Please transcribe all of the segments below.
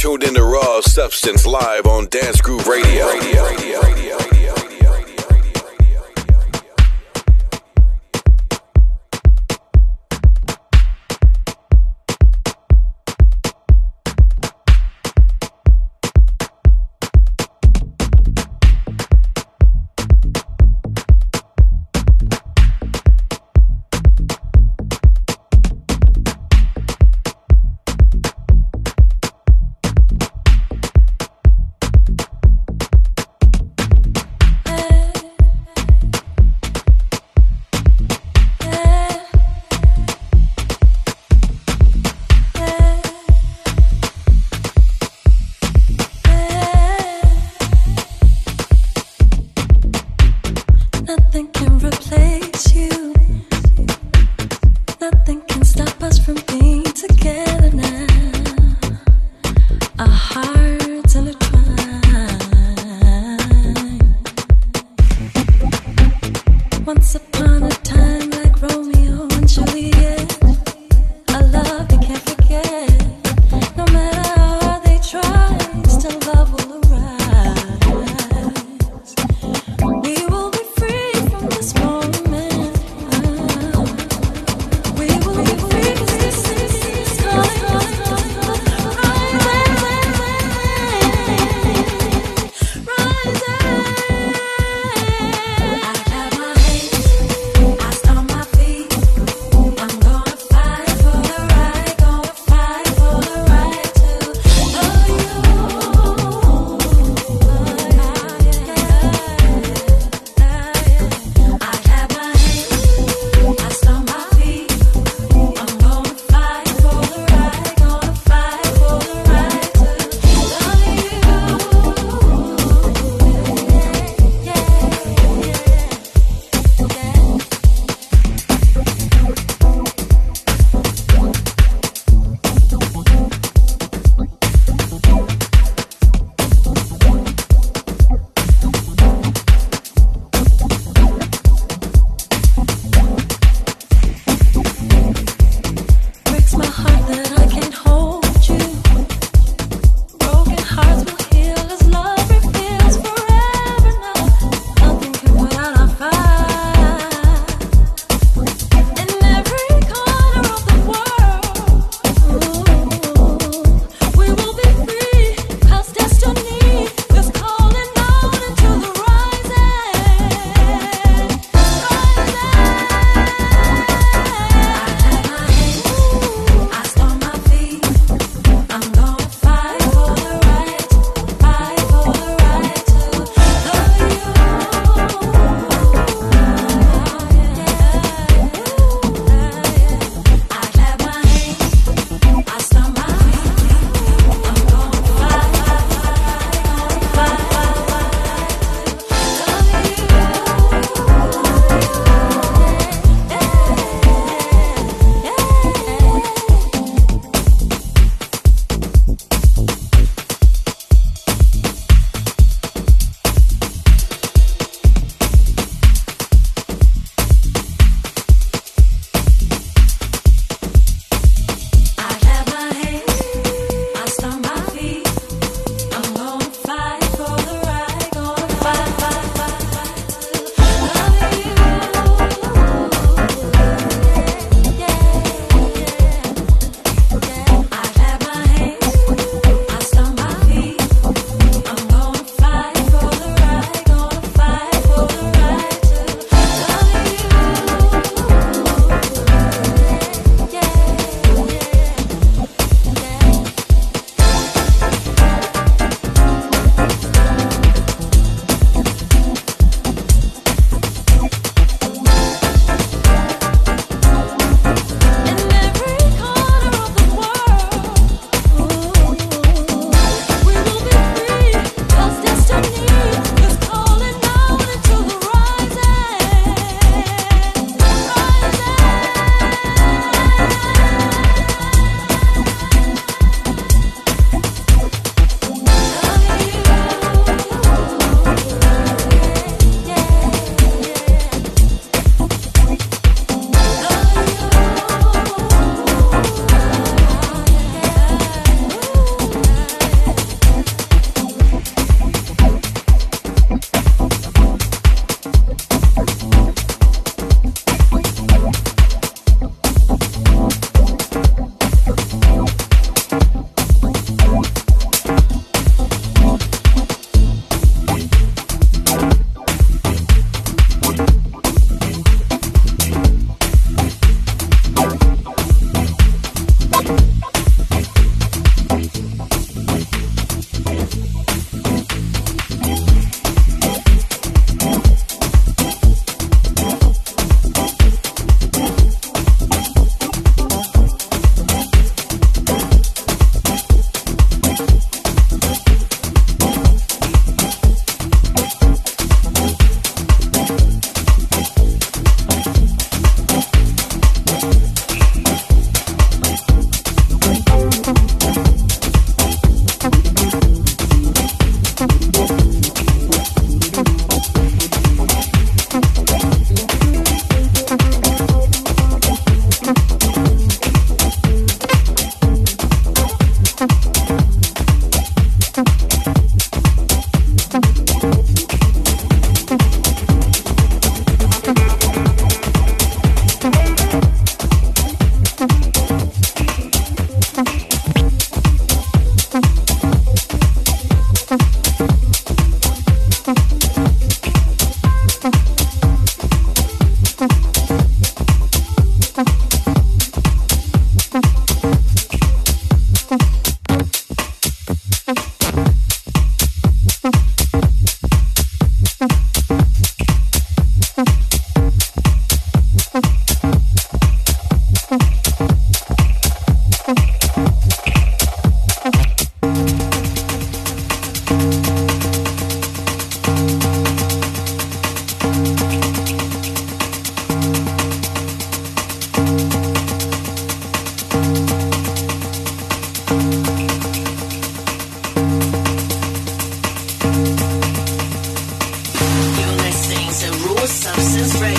Tuned into Raw Substance live on Dance Groove. Radio, radio, radio, radio.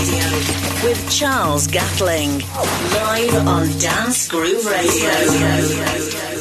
Radio with Charles Gatling. Live on Dance Groove Radio.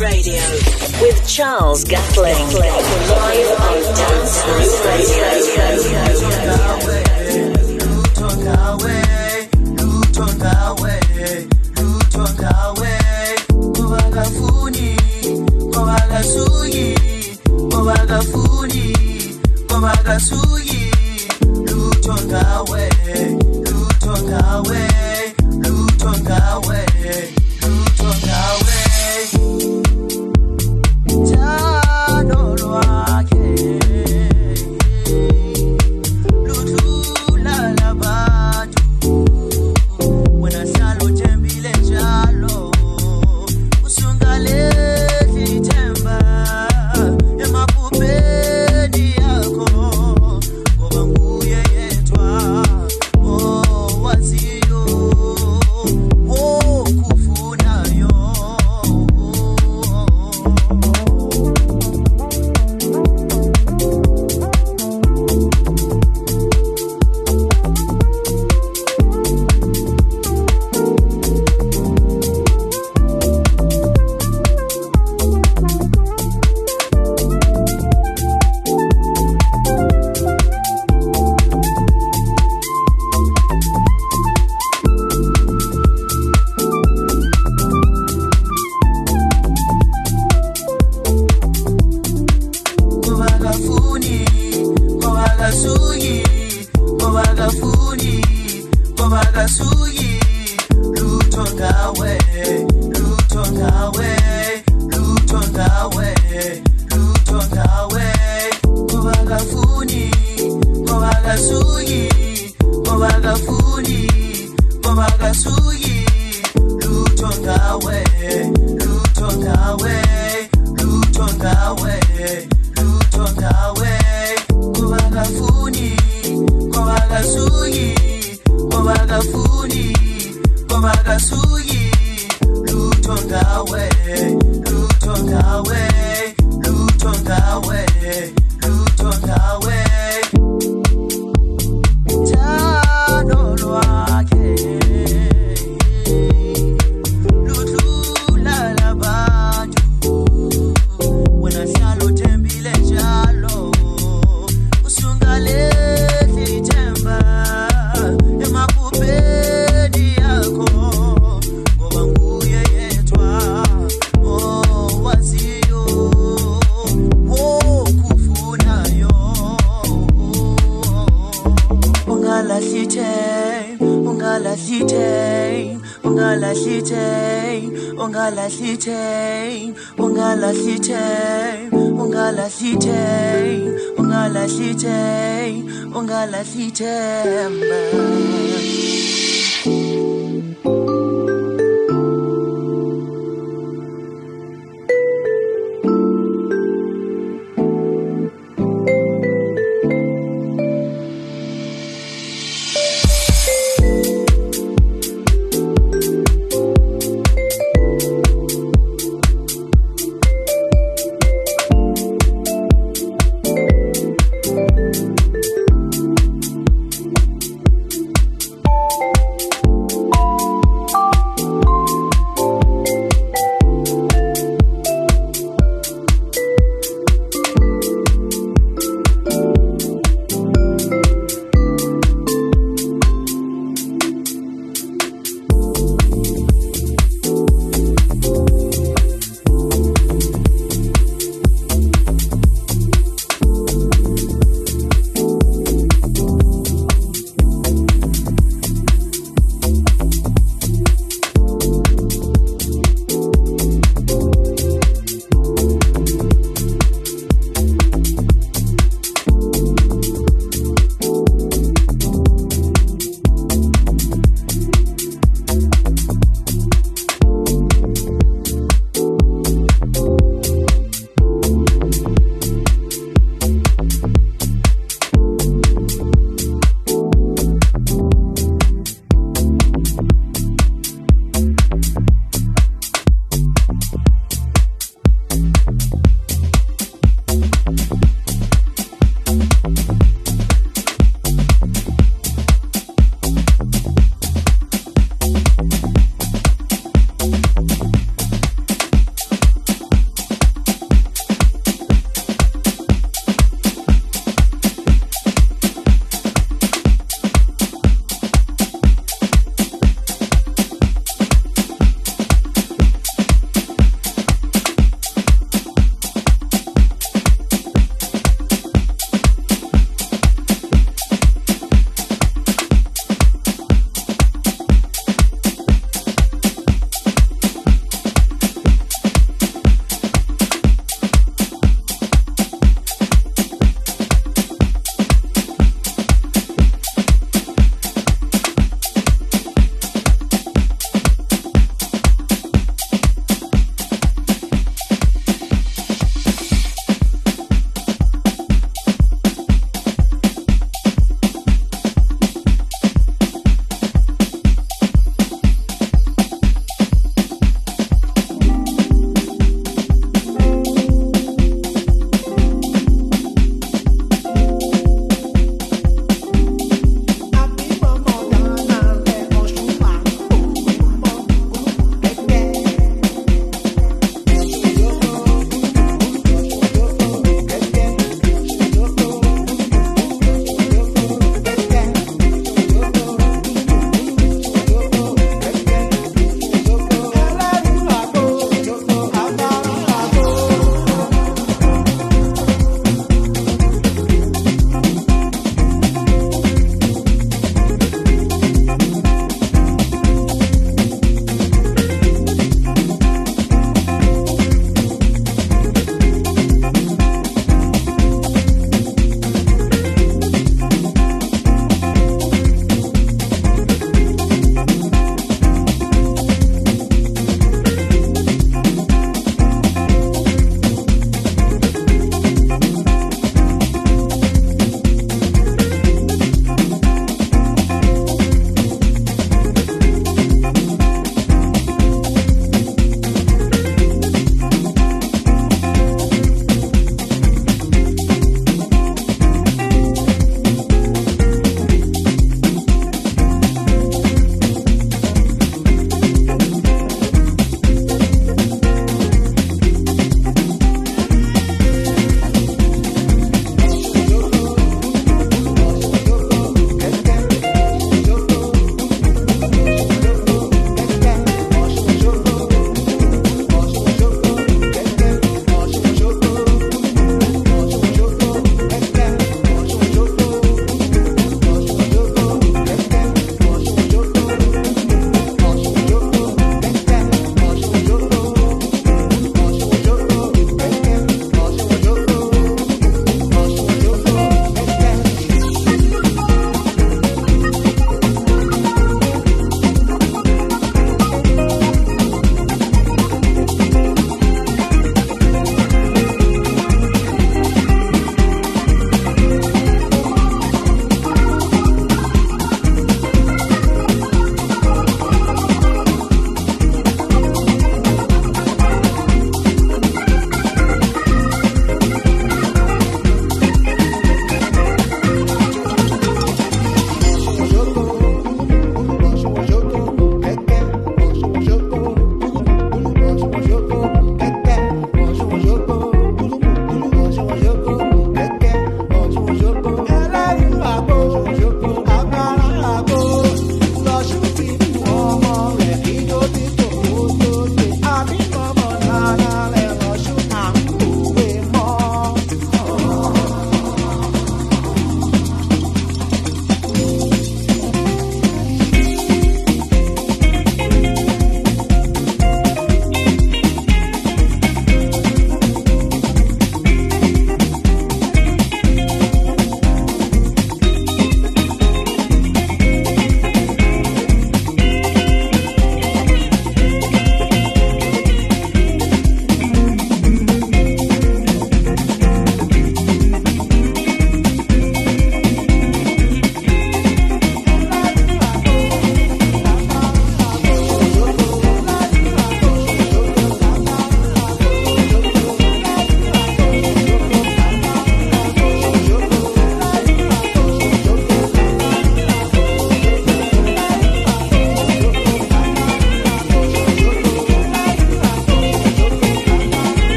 Radio with Charles Gatling.